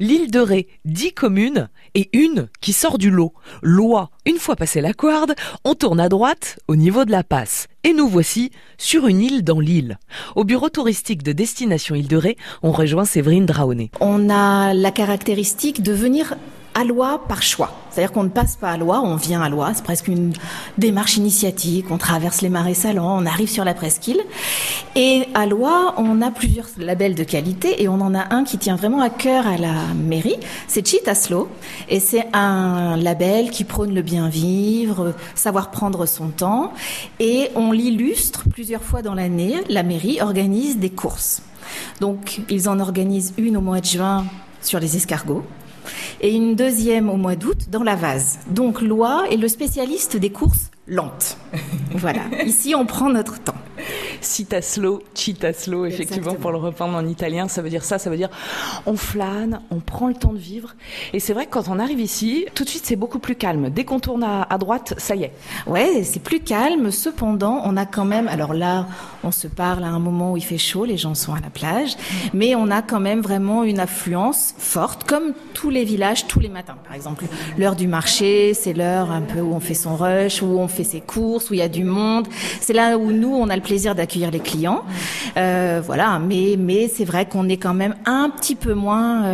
L'île de Ré, dix communes et une qui sort du lot. Loi, une fois passé la corde, on tourne à droite au niveau de la passe. Et nous voici sur une île dans l'île. Au bureau touristique de Destination Île de Ré, on rejoint Séverine Draoné. On a la caractéristique de venir à loi par choix. C'est-à-dire qu'on ne passe pas à loi, on vient à loi. C'est presque une démarche initiatique. On traverse les marais salants, on arrive sur la presqu'île. Et à loi, on a plusieurs labels de qualité et on en a un qui tient vraiment à cœur à la mairie. C'est Chitaslo. Et c'est un label qui prône le bien vivre, savoir prendre son temps. Et on l'illustre plusieurs fois dans l'année. La mairie organise des courses. Donc, ils en organisent une au mois de juin sur les escargots et une deuxième au mois d'août dans la vase. Donc Loi est le spécialiste des courses lentes. voilà, ici on prend notre temps. Citaslo, citaslo, effectivement, pour le reprendre en italien, ça veut dire ça, ça veut dire on flâne, on prend le temps de vivre. Et c'est vrai que quand on arrive ici, tout de suite c'est beaucoup plus calme. Dès qu'on tourne à, droite, ça y est. Ouais, c'est plus calme. Cependant, on a quand même, alors là, on se parle à un moment où il fait chaud, les gens sont à la plage, mais on a quand même vraiment une affluence forte, comme tous les villages, tous les matins. Par exemple, l'heure du marché, c'est l'heure un peu où on fait son rush, où on fait ses courses, où il y a du monde. C'est là où nous, on a le plaisir d'accueillir les clients. Euh, voilà, mais, mais c'est vrai qu'on est quand même un petit peu moins...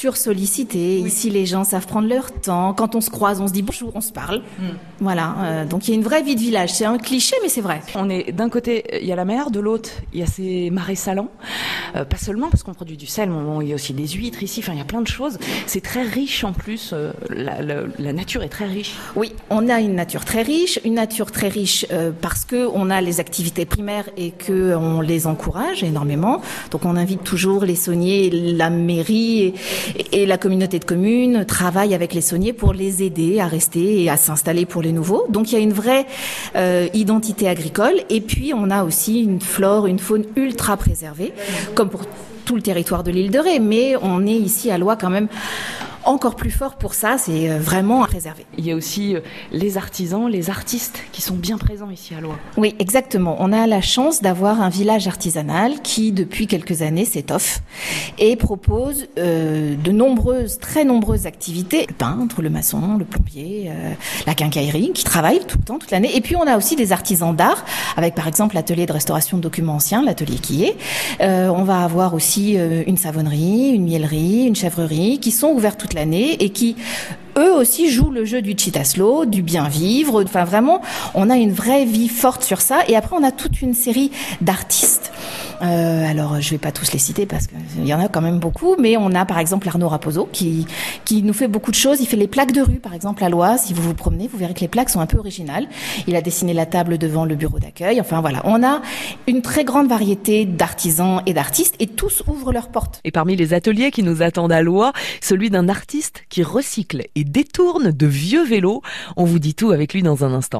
Sursollicité. Ici, les gens savent prendre leur temps. Quand on se croise, on se dit bonjour, on se parle. Mm. Voilà. Euh, donc il y a une vraie vie de village. C'est un cliché, mais c'est vrai. On est d'un côté, il y a la mer, de l'autre, il y a ces marais salants. Euh, pas seulement parce qu'on produit du sel, il y a aussi des huîtres ici. Enfin, il y a plein de choses. C'est très riche en plus. Euh, la, nature est très riche. Oui, on a une nature très riche, une nature très riche parce que on a les activités primaires et que on les encourage énormément. Donc on invite toujours les sauniers, la mairie et, la communauté de communes travaille avec les sauniers pour les aider à rester et à s'installer pour les nouveaux. Donc il y a une vraie euh, identité agricole. Et puis on a aussi une flore, une faune ultra préservée, comme pour tout le territoire de l'île de Ré. Mais on est ici à Loi quand même encore plus fort pour ça, c'est euh, vraiment à préserver. Il y a aussi euh, les artisans, les artistes qui sont bien présents ici à Loire. Oui, exactement. On a la chance d'avoir un village artisanal qui, depuis quelques années, s'étoffe et propose euh, de nombreuses, très nombreuses activités. Le peintre, le maçon, le plombier, la quincaillerie, qui travaillent tout le temps, toute l'année. Et puis on a aussi des artisans d'art, avec par exemple l'atelier de restauration de documents anciens, l'atelier qui est. on va avoir aussi une savonnerie, une miellerie, une chèvrerie, qui sont ouvertes toute l'année et qui eux aussi jouent le jeu du chitaslo, du bien vivre. Enfin, vraiment, on a une vraie vie forte sur ça. Et après, on a toute une série d'artistes. Euh, alors, je vais pas tous les citer parce qu'il y en a quand même beaucoup, mais on a par exemple Arnaud Raposo qui, qui nous fait beaucoup de choses. Il fait les plaques de rue, par exemple, à Loire. Si vous vous promenez, vous verrez que les plaques sont un peu originales. Il a dessiné la table devant le bureau d'accueil. Enfin, voilà. On a une très grande variété d'artisans et d'artistes et tous ouvrent leurs portes. Et parmi les ateliers qui nous attendent à Loire, celui d'un artiste qui recycle et détourne de vieux vélos. On vous dit tout avec lui dans un instant.